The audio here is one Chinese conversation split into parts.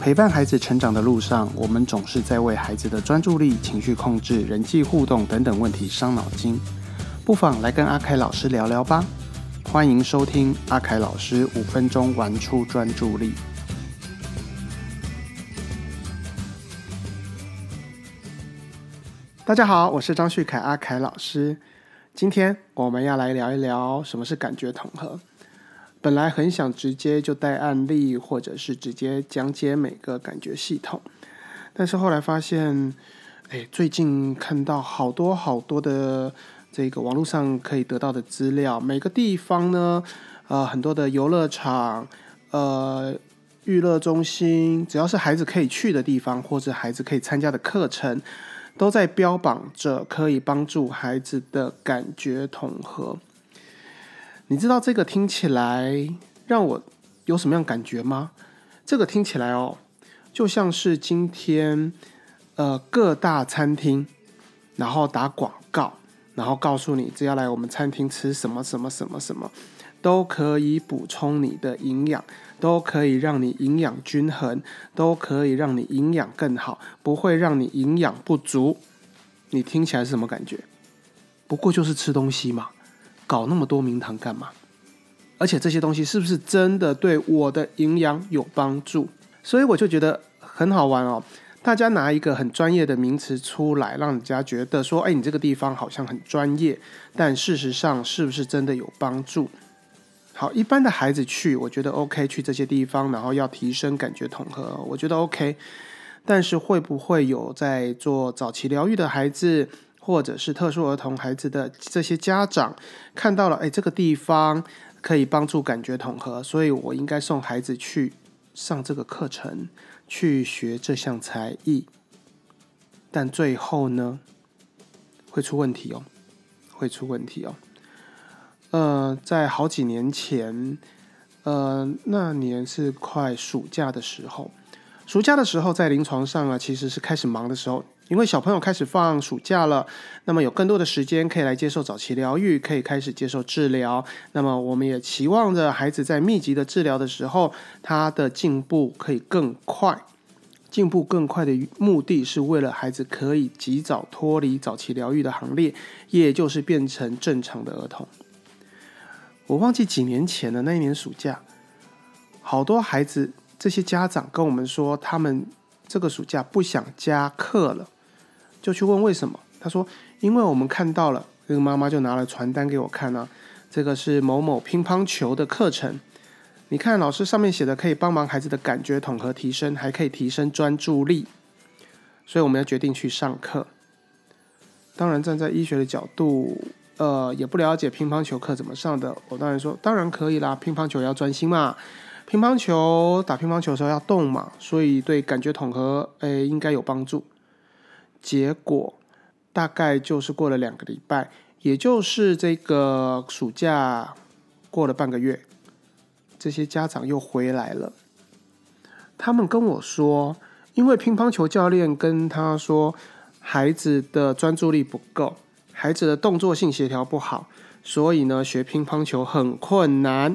陪伴孩子成长的路上，我们总是在为孩子的专注力、情绪控制、人际互动等等问题伤脑筋。不妨来跟阿凯老师聊聊吧。欢迎收听阿凯老师五分钟玩出专注力。大家好，我是张旭凯阿凯老师。今天我们要来聊一聊什么是感觉统合。本来很想直接就带案例，或者是直接讲解每个感觉系统，但是后来发现，哎，最近看到好多好多的这个网络上可以得到的资料，每个地方呢，呃，很多的游乐场、呃，娱乐中心，只要是孩子可以去的地方，或者孩子可以参加的课程，都在标榜着可以帮助孩子的感觉统合。你知道这个听起来让我有什么样感觉吗？这个听起来哦，就像是今天呃各大餐厅，然后打广告，然后告诉你只要来我们餐厅吃什么什么什么什么，都可以补充你的营养，都可以让你营养均衡，都可以让你营养更好，不会让你营养不足。你听起来是什么感觉？不过就是吃东西嘛。搞那么多名堂干嘛？而且这些东西是不是真的对我的营养有帮助？所以我就觉得很好玩哦。大家拿一个很专业的名词出来，让人家觉得说：“哎，你这个地方好像很专业。”但事实上是不是真的有帮助？好，一般的孩子去，我觉得 OK，去这些地方，然后要提升感觉统合，我觉得 OK。但是会不会有在做早期疗愈的孩子？或者是特殊儿童孩子的这些家长看到了，哎，这个地方可以帮助感觉统合，所以我应该送孩子去上这个课程，去学这项才艺。但最后呢，会出问题哦，会出问题哦。呃，在好几年前，呃，那年是快暑假的时候，暑假的时候在临床上啊，其实是开始忙的时候。因为小朋友开始放暑假了，那么有更多的时间可以来接受早期疗愈，可以开始接受治疗。那么我们也期望着孩子在密集的治疗的时候，他的进步可以更快。进步更快的目的是为了孩子可以及早脱离早期疗愈的行列，也就是变成正常的儿童。我忘记几年前的那一年暑假，好多孩子这些家长跟我们说，他们这个暑假不想加课了。就去问为什么？他说：“因为我们看到了。”这个妈妈就拿了传单给我看啊，这个是某某乒乓球的课程。你看，老师上面写的可以帮忙孩子的感觉统合提升，还可以提升专注力。所以我们要决定去上课。当然，站在医学的角度，呃，也不了解乒乓球课怎么上的。我当然说，当然可以啦，乒乓球要专心嘛。乒乓球打乒乓球的时候要动嘛，所以对感觉统合，诶，应该有帮助。结果大概就是过了两个礼拜，也就是这个暑假过了半个月，这些家长又回来了。他们跟我说，因为乒乓球教练跟他说，孩子的专注力不够，孩子的动作性协调不好，所以呢，学乒乓球很困难。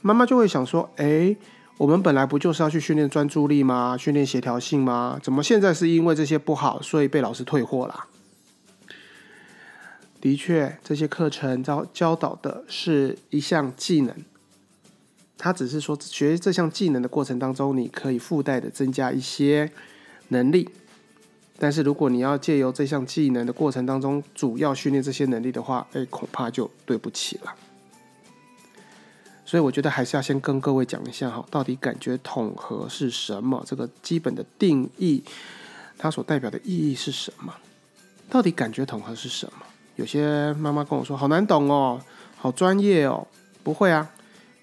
妈妈就会想说，哎。我们本来不就是要去训练专注力吗？训练协调性吗？怎么现在是因为这些不好，所以被老师退货啦？的确，这些课程教教导的是一项技能，他只是说学这项技能的过程当中，你可以附带的增加一些能力。但是如果你要借由这项技能的过程当中，主要训练这些能力的话，哎，恐怕就对不起了。所以我觉得还是要先跟各位讲一下哈，到底感觉统合是什么？这个基本的定义，它所代表的意义是什么？到底感觉统合是什么？有些妈妈跟我说，好难懂哦，好专业哦。不会啊，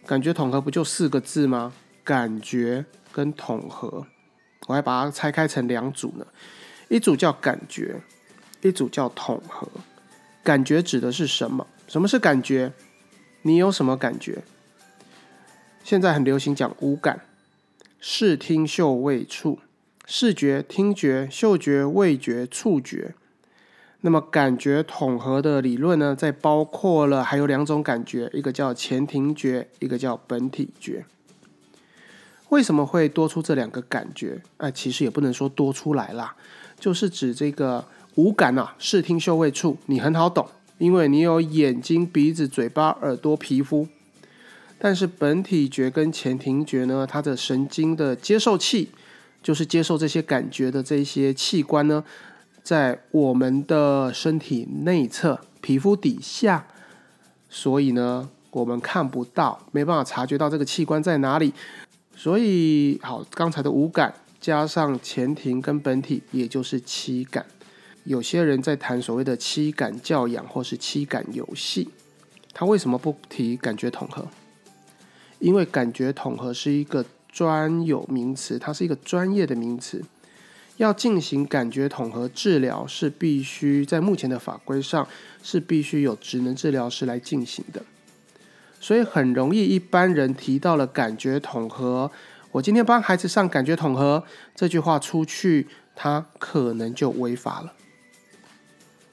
感觉统合不就四个字吗？感觉跟统合，我还把它拆开成两组呢，一组叫感觉，一组叫统合。感觉指的是什么？什么是感觉？你有什么感觉？现在很流行讲五感，视听嗅味触，视觉、听觉、嗅觉、味觉、触觉。那么感觉统合的理论呢，在包括了还有两种感觉，一个叫前庭觉，一个叫本体觉。为什么会多出这两个感觉？哎，其实也不能说多出来啦，就是指这个五感啊，视听嗅味触，你很好懂，因为你有眼睛、鼻子、嘴巴、耳朵、皮肤。但是本体觉跟前庭觉呢，它的神经的接受器，就是接受这些感觉的这些器官呢，在我们的身体内侧皮肤底下，所以呢，我们看不到，没办法察觉到这个器官在哪里。所以，好，刚才的五感加上前庭跟本体，也就是七感。有些人在谈所谓的七感教养或是七感游戏，他为什么不提感觉统合？因为感觉统合是一个专有名词，它是一个专业的名词。要进行感觉统合治疗，是必须在目前的法规上是必须有职能治疗师来进行的。所以很容易一般人提到了感觉统合，我今天帮孩子上感觉统合这句话出去，他可能就违法了。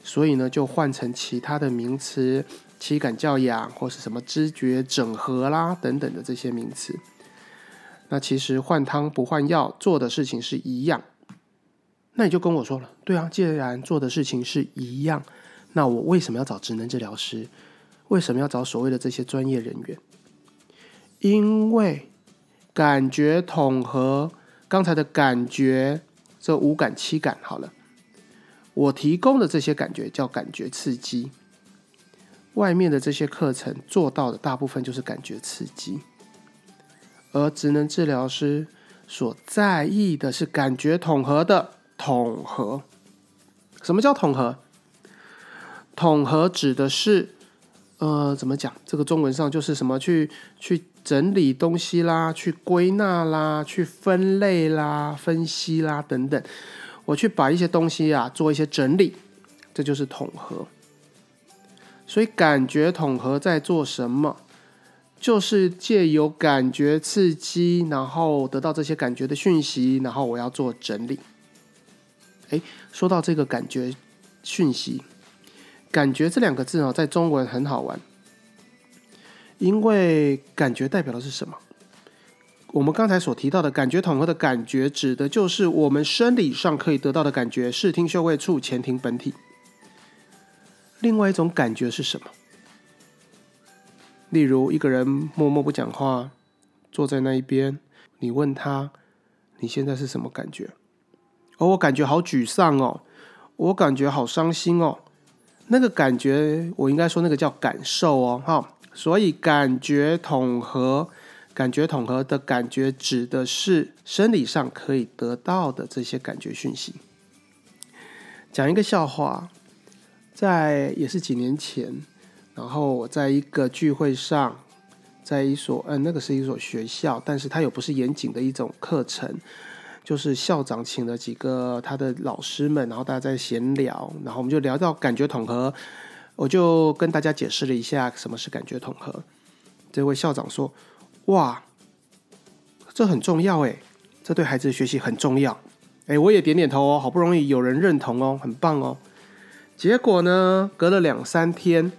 所以呢，就换成其他的名词。七感教养或是什么知觉整合啦等等的这些名词，那其实换汤不换药，做的事情是一样。那你就跟我说了，对啊，既然做的事情是一样，那我为什么要找职能治疗师？为什么要找所谓的这些专业人员？因为感觉统合，刚才的感觉，这五感七感好了，我提供的这些感觉叫感觉刺激。外面的这些课程做到的大部分就是感觉刺激，而职能治疗师所在意的是感觉统合的统合。什么叫统合？统合指的是，呃，怎么讲？这个中文上就是什么？去去整理东西啦，去归纳啦，去分类啦，分析啦等等。我去把一些东西啊做一些整理，这就是统合。所以感觉统合在做什么？就是借由感觉刺激，然后得到这些感觉的讯息，然后我要做整理。哎，说到这个感觉讯息，感觉这两个字啊，在中文很好玩，因为感觉代表的是什么？我们刚才所提到的感觉统合的感觉，指的就是我们生理上可以得到的感觉，视听嗅味触前庭本体。另外一种感觉是什么？例如，一个人默默不讲话，坐在那一边，你问他：“你现在是什么感觉？”哦，我感觉好沮丧哦，我感觉好伤心哦。那个感觉，我应该说那个叫感受哦，哈。所以，感觉统合，感觉统合的感觉指的是生理上可以得到的这些感觉讯息。讲一个笑话。在也是几年前，然后我在一个聚会上，在一所嗯，那个是一所学校，但是它有不是严谨的一种课程，就是校长请了几个他的老师们，然后大家在闲聊，然后我们就聊到感觉统合，我就跟大家解释了一下什么是感觉统合。这位校长说：“哇，这很重要诶，这对孩子的学习很重要。”哎，我也点点头哦，好不容易有人认同哦，很棒哦。结果呢？隔了两三天，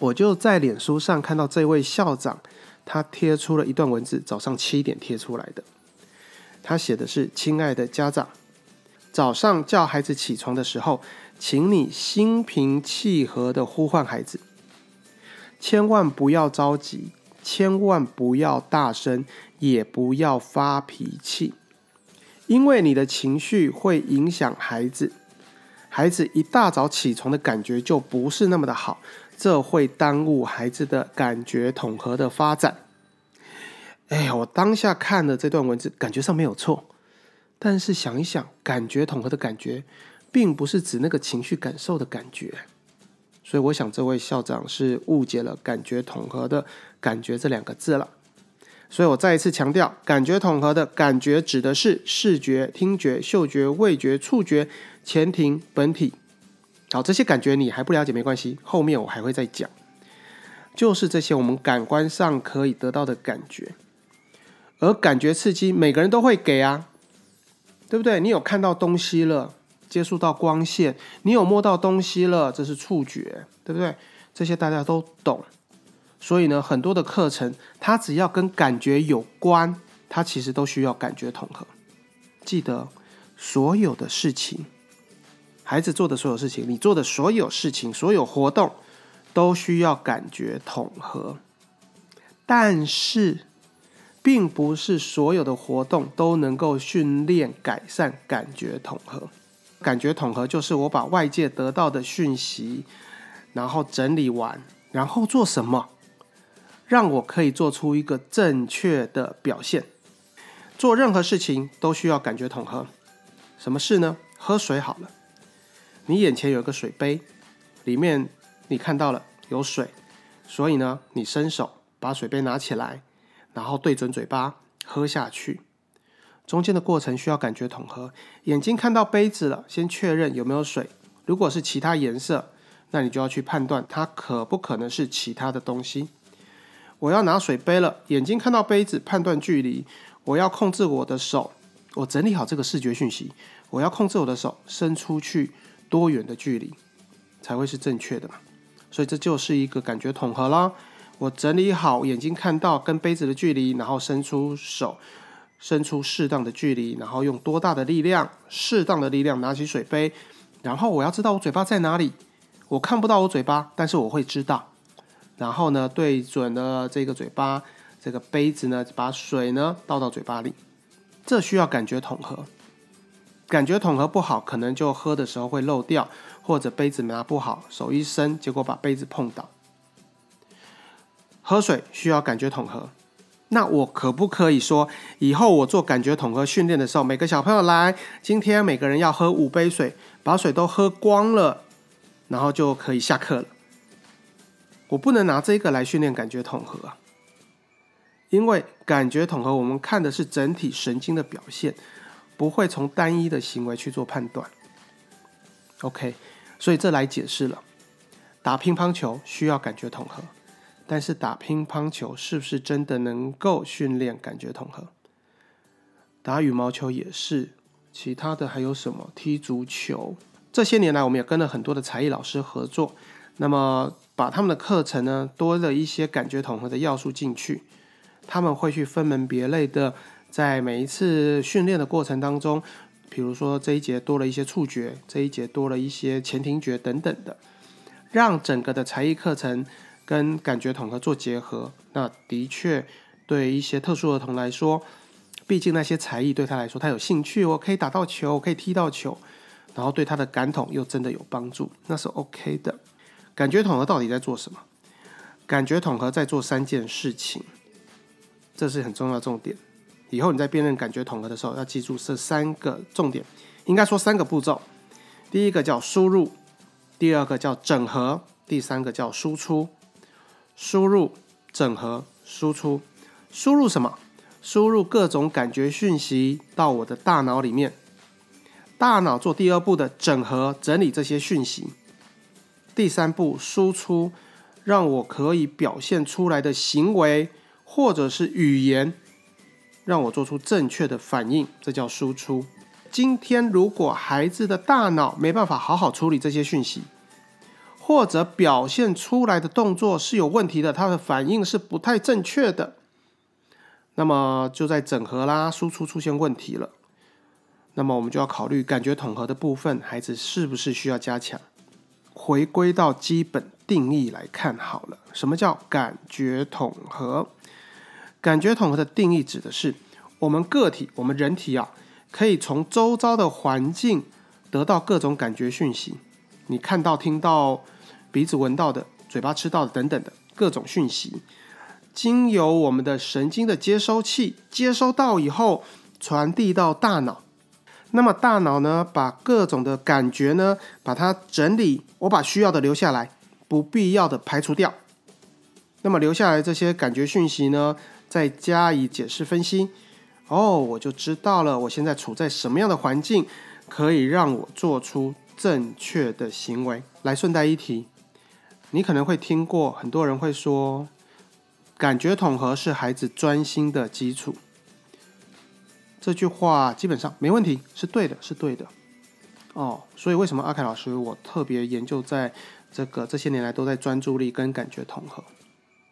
我就在脸书上看到这位校长，他贴出了一段文字，早上七点贴出来的。他写的是：“亲爱的家长，早上叫孩子起床的时候，请你心平气和的呼唤孩子，千万不要着急，千万不要大声，也不要发脾气，因为你的情绪会影响孩子。”孩子一大早起床的感觉就不是那么的好，这会耽误孩子的感觉统合的发展。哎呀，我当下看了这段文字，感觉上没有错，但是想一想，感觉统合的感觉，并不是指那个情绪感受的感觉，所以我想这位校长是误解了“感觉统合”的感觉这两个字了。所以我再一次强调，感觉统合的感觉指的是视觉、听觉、嗅觉、味觉、触觉。前庭本体，好，这些感觉你还不了解没关系，后面我还会再讲。就是这些我们感官上可以得到的感觉，而感觉刺激每个人都会给啊，对不对？你有看到东西了，接触到光线，你有摸到东西了，这是触觉，对不对？这些大家都懂。所以呢，很多的课程它只要跟感觉有关，它其实都需要感觉统合。记得，所有的事情，孩子做的所有事情，你做的所有事情，所有活动，都需要感觉统合。但是，并不是所有的活动都能够训练改善感觉统合。感觉统合就是我把外界得到的讯息，然后整理完，然后做什么，让我可以做出一个正确的表现。做任何事情都需要感觉统合。什么事呢？喝水好了，你眼前有一个水杯，里面你看到了有水，所以呢，你伸手把水杯拿起来，然后对准嘴巴喝下去。中间的过程需要感觉统合。眼睛看到杯子了，先确认有没有水。如果是其他颜色，那你就要去判断它可不可能是其他的东西。我要拿水杯了，眼睛看到杯子，判断距离。我要控制我的手，我整理好这个视觉讯息。我要控制我的手伸出去多远的距离才会是正确的嘛？所以这就是一个感觉统合啦。我整理好眼睛看到跟杯子的距离，然后伸出手，伸出适当的距离，然后用多大的力量，适当的力量拿起水杯。然后我要知道我嘴巴在哪里，我看不到我嘴巴，但是我会知道。然后呢，对准了这个嘴巴。这个杯子呢，把水呢倒到嘴巴里，这需要感觉统合。感觉统合不好，可能就喝的时候会漏掉，或者杯子拿不好，手一伸，结果把杯子碰倒。喝水需要感觉统合，那我可不可以说，以后我做感觉统合训练的时候，每个小朋友来，今天每个人要喝五杯水，把水都喝光了，然后就可以下课了？我不能拿这个来训练感觉统合啊。因为感觉统合，我们看的是整体神经的表现，不会从单一的行为去做判断。OK，所以这来解释了，打乒乓球需要感觉统合，但是打乒乓球是不是真的能够训练感觉统合？打羽毛球也是，其他的还有什么？踢足球，这些年来我们也跟了很多的才艺老师合作，那么把他们的课程呢多了一些感觉统合的要素进去。他们会去分门别类的，在每一次训练的过程当中，比如说这一节多了一些触觉，这一节多了一些前庭觉等等的，让整个的才艺课程跟感觉统合做结合。那的确对一些特殊儿童来说，毕竟那些才艺对他来说他有兴趣，我可以打到球，可以踢到球，然后对他的感统又真的有帮助，那是 OK 的。感觉统合到底在做什么？感觉统合在做三件事情。这是很重要的重点。以后你在辨认感觉统合的时候，要记住这三个重点，应该说三个步骤。第一个叫输入，第二个叫整合，第三个叫输出。输入、整合、输出。输入什么？输入各种感觉讯息到我的大脑里面，大脑做第二步的整合整理这些讯息。第三步输出，让我可以表现出来的行为。或者是语言让我做出正确的反应，这叫输出。今天如果孩子的大脑没办法好好处理这些讯息，或者表现出来的动作是有问题的，他的反应是不太正确的，那么就在整合啦，输出出现问题了。那么我们就要考虑感觉统合的部分，孩子是不是需要加强？回归到基本定义来看好了，什么叫感觉统合？感觉统合的定义指的是，我们个体，我们人体啊，可以从周遭的环境得到各种感觉讯息。你看到、听到、鼻子闻到的、嘴巴吃到的等等的各种讯息，经由我们的神经的接收器接收到以后，传递到大脑。那么大脑呢，把各种的感觉呢，把它整理，我把需要的留下来，不必要的排除掉。那么留下来这些感觉讯息呢？再加以解释分析，哦，我就知道了。我现在处在什么样的环境，可以让我做出正确的行为？来，顺带一提，你可能会听过很多人会说，感觉统合是孩子专心的基础。这句话基本上没问题，是对的，是对的。哦，所以为什么阿凯老师我特别研究在这个这些年来都在专注力跟感觉统合？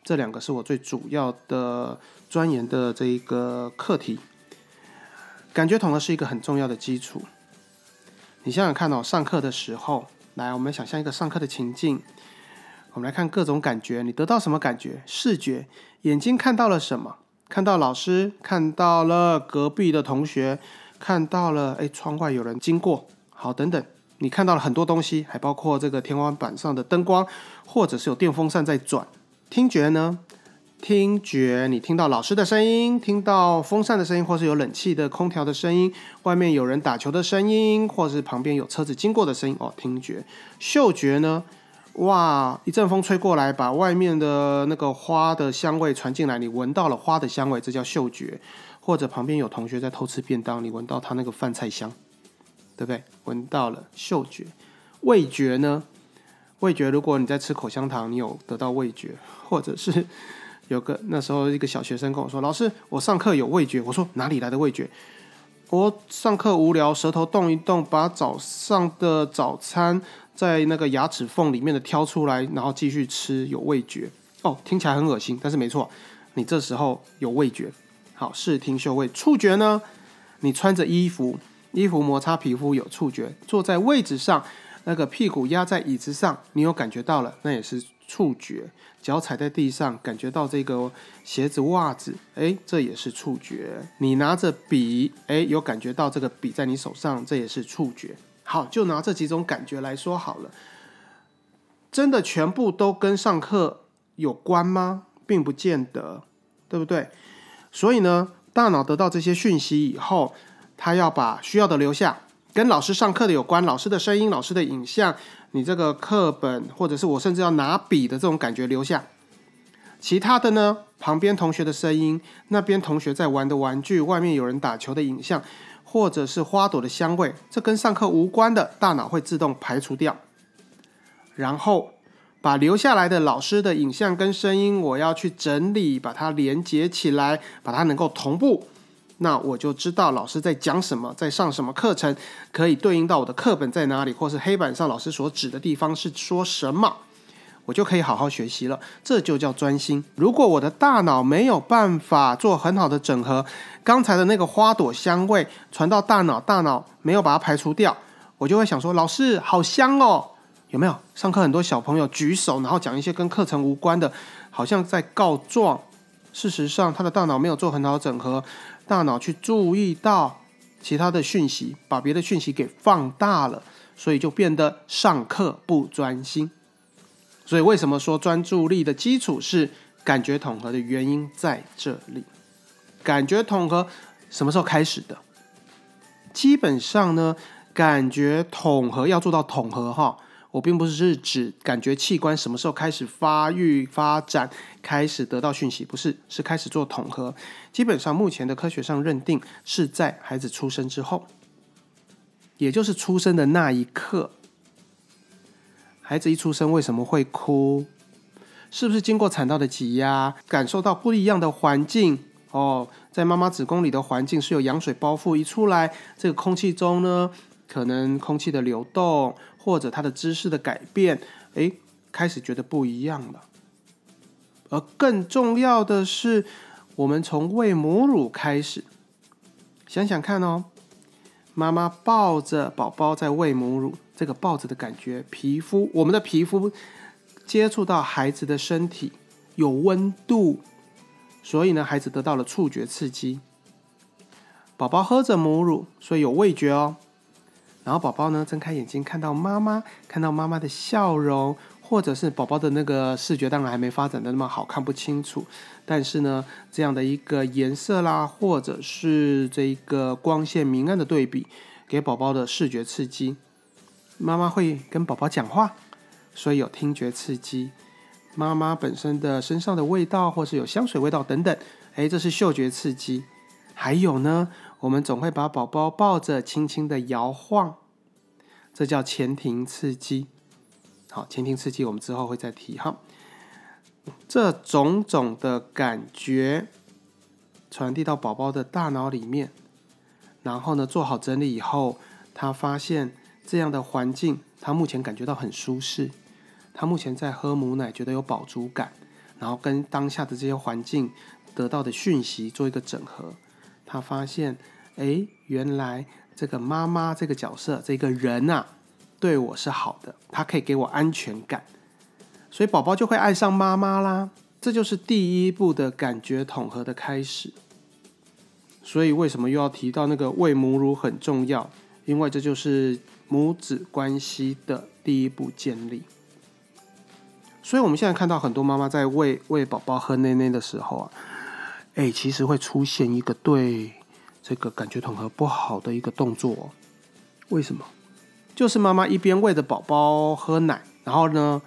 这两个是我最主要的钻研的这一个课题。感觉统合是一个很重要的基础。你想想看哦，上课的时候，来，我们想象一个上课的情境，我们来看各种感觉，你得到什么感觉？视觉，眼睛看到了什么？看到老师，看到了隔壁的同学，看到了哎，窗外有人经过，好，等等，你看到了很多东西，还包括这个天花板上的灯光，或者是有电风扇在转。听觉呢？听觉，你听到老师的声音，听到风扇的声音，或是有冷气的空调的声音，外面有人打球的声音，或是旁边有车子经过的声音。哦，听觉。嗅觉呢？哇，一阵风吹过来，把外面的那个花的香味传进来，你闻到了花的香味，这叫嗅觉。或者旁边有同学在偷吃便当，你闻到他那个饭菜香，对不对？闻到了嗅觉。味觉呢？味觉，如果你在吃口香糖，你有得到味觉，或者是。有个那时候一个小学生跟我说：“老师，我上课有味觉。”我说：“哪里来的味觉？”我上课无聊，舌头动一动，把早上的早餐在那个牙齿缝里面的挑出来，然后继续吃，有味觉。哦，听起来很恶心，但是没错，你这时候有味觉。好，视听嗅味，触觉呢？你穿着衣服，衣服摩擦皮肤有触觉；坐在位置上，那个屁股压在椅子上，你有感觉到了，那也是触觉。脚踩在地上，感觉到这个鞋子、袜子，哎，这也是触觉。你拿着笔，哎，有感觉到这个笔在你手上，这也是触觉。好，就拿这几种感觉来说好了。真的全部都跟上课有关吗？并不见得，对不对？所以呢，大脑得到这些讯息以后，它要把需要的留下。跟老师上课的有关，老师的声音、老师的影像，你这个课本，或者是我甚至要拿笔的这种感觉留下。其他的呢，旁边同学的声音，那边同学在玩的玩具，外面有人打球的影像，或者是花朵的香味，这跟上课无关的，大脑会自动排除掉。然后把留下来的老师的影像跟声音，我要去整理，把它连接起来，把它能够同步。那我就知道老师在讲什么，在上什么课程，可以对应到我的课本在哪里，或是黑板上老师所指的地方是说什么，我就可以好好学习了。这就叫专心。如果我的大脑没有办法做很好的整合，刚才的那个花朵香味传到大脑，大脑没有把它排除掉，我就会想说：老师好香哦，有没有？上课很多小朋友举手，然后讲一些跟课程无关的，好像在告状。事实上，他的大脑没有做很好的整合。大脑去注意到其他的讯息，把别的讯息给放大了，所以就变得上课不专心。所以为什么说专注力的基础是感觉统合的原因在这里？感觉统合什么时候开始的？基本上呢，感觉统合要做到统合哈。我并不是指感觉器官什么时候开始发育发展，开始得到讯息，不是，是开始做统合。基本上，目前的科学上认定是在孩子出生之后，也就是出生的那一刻。孩子一出生为什么会哭？是不是经过产道的挤压，感受到不一样的环境？哦，在妈妈子宫里的环境是有羊水包覆，一出来，这个空气中呢，可能空气的流动。或者他的姿势的改变，诶，开始觉得不一样了。而更重要的是，我们从喂母乳开始，想想看哦，妈妈抱着宝宝在喂母乳，这个抱着的感觉，皮肤，我们的皮肤接触到孩子的身体有温度，所以呢，孩子得到了触觉刺激。宝宝喝着母乳，所以有味觉哦。然后宝宝呢，睁开眼睛看到妈妈，看到妈妈的笑容，或者是宝宝的那个视觉，当然还没发展的那么好看不清楚。但是呢，这样的一个颜色啦，或者是这一个光线明暗的对比，给宝宝的视觉刺激。妈妈会跟宝宝讲话，所以有听觉刺激。妈妈本身的身上的味道，或是有香水味道等等，哎，这是嗅觉刺激。还有呢。我们总会把宝宝抱着，轻轻的摇晃，这叫前庭刺激。好，前庭刺激我们之后会再提哈。这种种的感觉传递到宝宝的大脑里面，然后呢，做好整理以后，他发现这样的环境，他目前感觉到很舒适。他目前在喝母奶，觉得有饱足感。然后跟当下的这些环境得到的讯息做一个整合。他发现，哎，原来这个妈妈这个角色，这个人啊，对我是好的，他可以给我安全感，所以宝宝就会爱上妈妈啦。这就是第一步的感觉统合的开始。所以为什么又要提到那个喂母乳很重要？因为这就是母子关系的第一步建立。所以我们现在看到很多妈妈在喂喂宝宝喝奶奶的时候啊，哎，其实会出现一个对这个感觉统合不好的一个动作。为什么？就是妈妈一边喂着宝宝喝奶，然后呢，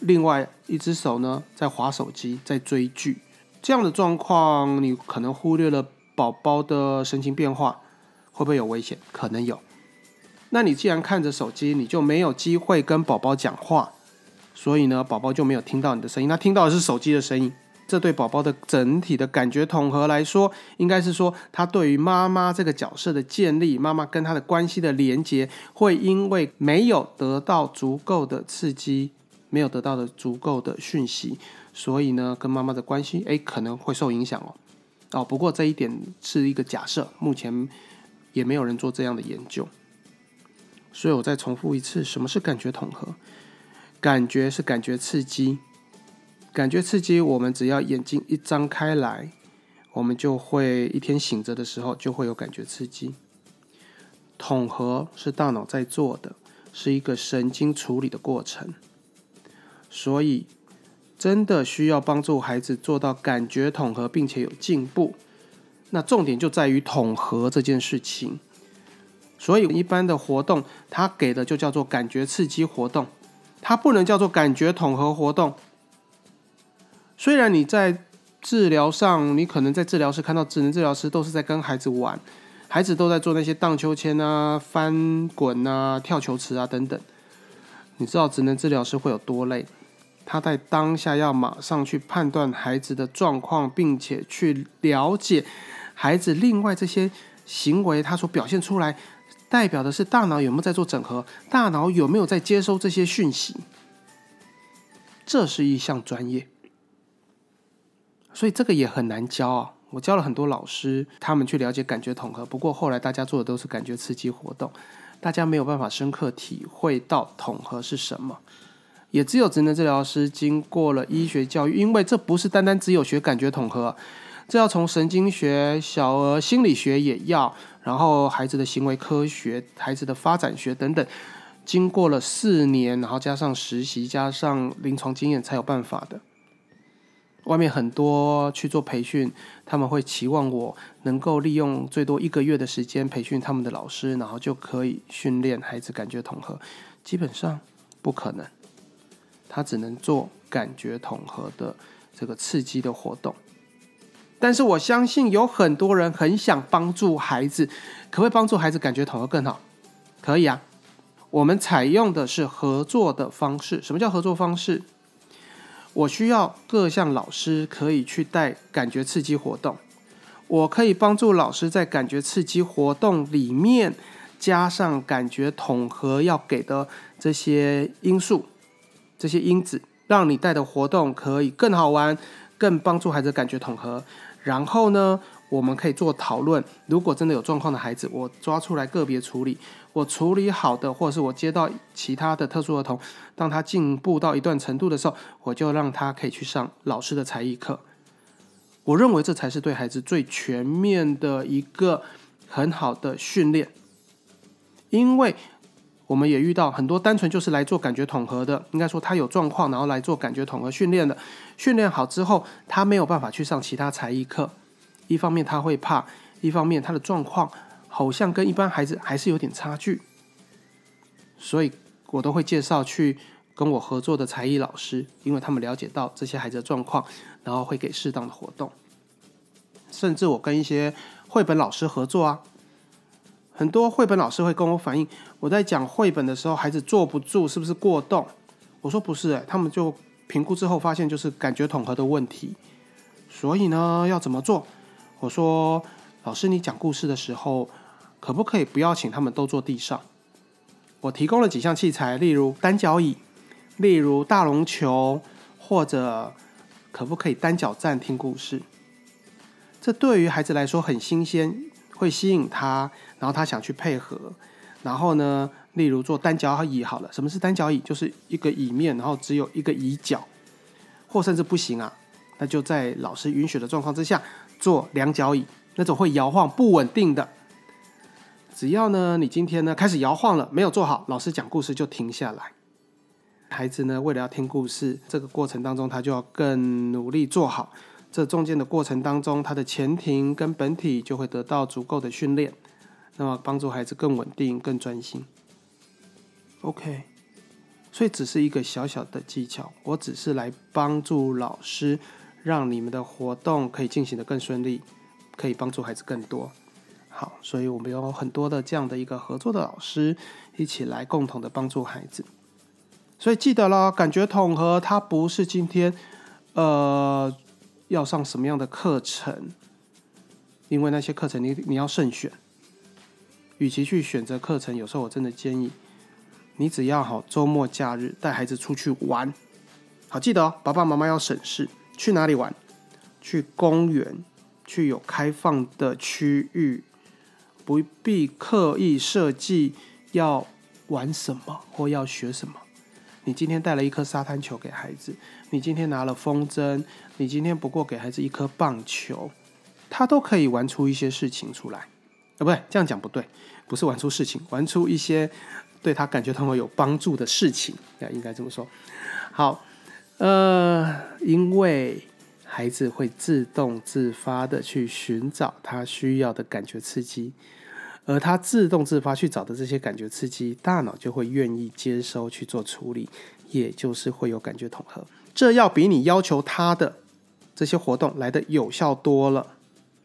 另外一只手呢在划手机，在追剧。这样的状况，你可能忽略了宝宝的神情变化，会不会有危险？可能有。那你既然看着手机，你就没有机会跟宝宝讲话。所以呢，宝宝就没有听到你的声音，他听到的是手机的声音。这对宝宝的整体的感觉统合来说，应该是说，他对于妈妈这个角色的建立，妈妈跟他的关系的连接，会因为没有得到足够的刺激，没有得到的足够的讯息，所以呢，跟妈妈的关系，哎，可能会受影响哦。哦，不过这一点是一个假设，目前也没有人做这样的研究。所以我再重复一次，什么是感觉统合？感觉是感觉刺激，感觉刺激，我们只要眼睛一张开来，我们就会一天醒着的时候就会有感觉刺激。统合是大脑在做的，是一个神经处理的过程，所以真的需要帮助孩子做到感觉统合，并且有进步。那重点就在于统合这件事情。所以一般的活动，它给的就叫做感觉刺激活动。它不能叫做感觉统合活动。虽然你在治疗上，你可能在治疗室看到智能治疗师都是在跟孩子玩，孩子都在做那些荡秋千啊、翻滚啊、跳球池啊等等。你知道智能治疗师会有多累？他在当下要马上去判断孩子的状况，并且去了解孩子另外这些行为他所表现出来。代表的是大脑有没有在做整合，大脑有没有在接收这些讯息，这是一项专业，所以这个也很难教啊。我教了很多老师，他们去了解感觉统合，不过后来大家做的都是感觉刺激活动，大家没有办法深刻体会到统合是什么。也只有职能治疗师经过了医学教育，因为这不是单单只有学感觉统合，这要从神经学、小儿心理学也要。然后孩子的行为科学、孩子的发展学等等，经过了四年，然后加上实习、加上临床经验，才有办法的。外面很多去做培训，他们会期望我能够利用最多一个月的时间培训他们的老师，然后就可以训练孩子感觉统合，基本上不可能。他只能做感觉统合的这个刺激的活动。但是我相信有很多人很想帮助孩子，可不可以帮助孩子感觉统合更好？可以啊，我们采用的是合作的方式。什么叫合作方式？我需要各项老师可以去带感觉刺激活动，我可以帮助老师在感觉刺激活动里面加上感觉统合要给的这些因素、这些因子，让你带的活动可以更好玩，更帮助孩子感觉统合。然后呢，我们可以做讨论。如果真的有状况的孩子，我抓出来个别处理。我处理好的，或者是我接到其他的特殊儿童，当他进步到一段程度的时候，我就让他可以去上老师的才艺课。我认为这才是对孩子最全面的一个很好的训练。因为我们也遇到很多单纯就是来做感觉统合的，应该说他有状况，然后来做感觉统合训练的。训练好之后，他没有办法去上其他才艺课。一方面他会怕，一方面他的状况好像跟一般孩子还是有点差距。所以我都会介绍去跟我合作的才艺老师，因为他们了解到这些孩子的状况，然后会给适当的活动。甚至我跟一些绘本老师合作啊，很多绘本老师会跟我反映，我在讲绘本的时候，孩子坐不住，是不是过动？我说不是，哎，他们就。评估之后发现就是感觉统合的问题，所以呢要怎么做？我说老师，你讲故事的时候可不可以不要请他们都坐地上？我提供了几项器材，例如单脚椅，例如大龙球，或者可不可以单脚站听故事？这对于孩子来说很新鲜，会吸引他，然后他想去配合。然后呢，例如做单脚椅好了，什么是单脚椅？就是一个椅面，然后只有一个椅脚，或甚至不行啊，那就在老师允许的状况之下做两脚椅，那种会摇晃、不稳定的。只要呢，你今天呢开始摇晃了，没有做好，老师讲故事就停下来。孩子呢，为了要听故事，这个过程当中他就要更努力做好。这中间的过程当中，他的前庭跟本体就会得到足够的训练，那么帮助孩子更稳定、更专心。OK，所以只是一个小小的技巧，我只是来帮助老师，让你们的活动可以进行的更顺利，可以帮助孩子更多。好，所以我们有很多的这样的一个合作的老师，一起来共同的帮助孩子。所以记得了，感觉统合它不是今天呃要上什么样的课程，因为那些课程你你要慎选。与其去选择课程，有时候我真的建议你只要好周末假日带孩子出去玩。好，记得哦，爸爸妈妈要审视去哪里玩，去公园，去有开放的区域。不必刻意设计要玩什么或要学什么。你今天带了一颗沙滩球给孩子，你今天拿了风筝，你今天不过给孩子一颗棒球，他都可以玩出一些事情出来。啊，不对，这样讲不对，不是玩出事情，玩出一些对他感觉他们有帮助的事情，要应该这么说。好，呃，因为孩子会自动自发的去寻找他需要的感觉刺激。而他自动自发去找的这些感觉刺激，大脑就会愿意接收去做处理，也就是会有感觉统合。这要比你要求他的这些活动来的有效多了。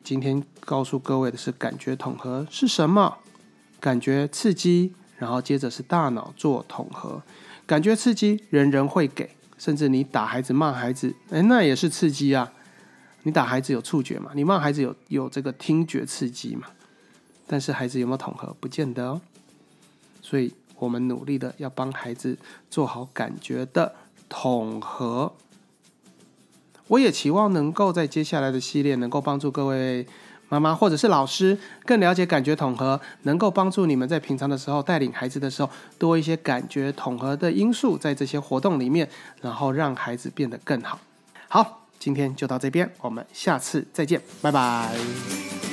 今天告诉各位的是感觉统合是什么？感觉刺激，然后接着是大脑做统合。感觉刺激人人会给，甚至你打孩子骂孩子，哎，那也是刺激啊。你打孩子有触觉嘛？你骂孩子有有这个听觉刺激嘛？但是孩子有没有统合，不见得哦。所以我们努力的要帮孩子做好感觉的统合。我也期望能够在接下来的系列，能够帮助各位妈妈或者是老师更了解感觉统合，能够帮助你们在平常的时候带领孩子的时候，多一些感觉统合的因素在这些活动里面，然后让孩子变得更好。好，今天就到这边，我们下次再见，拜拜。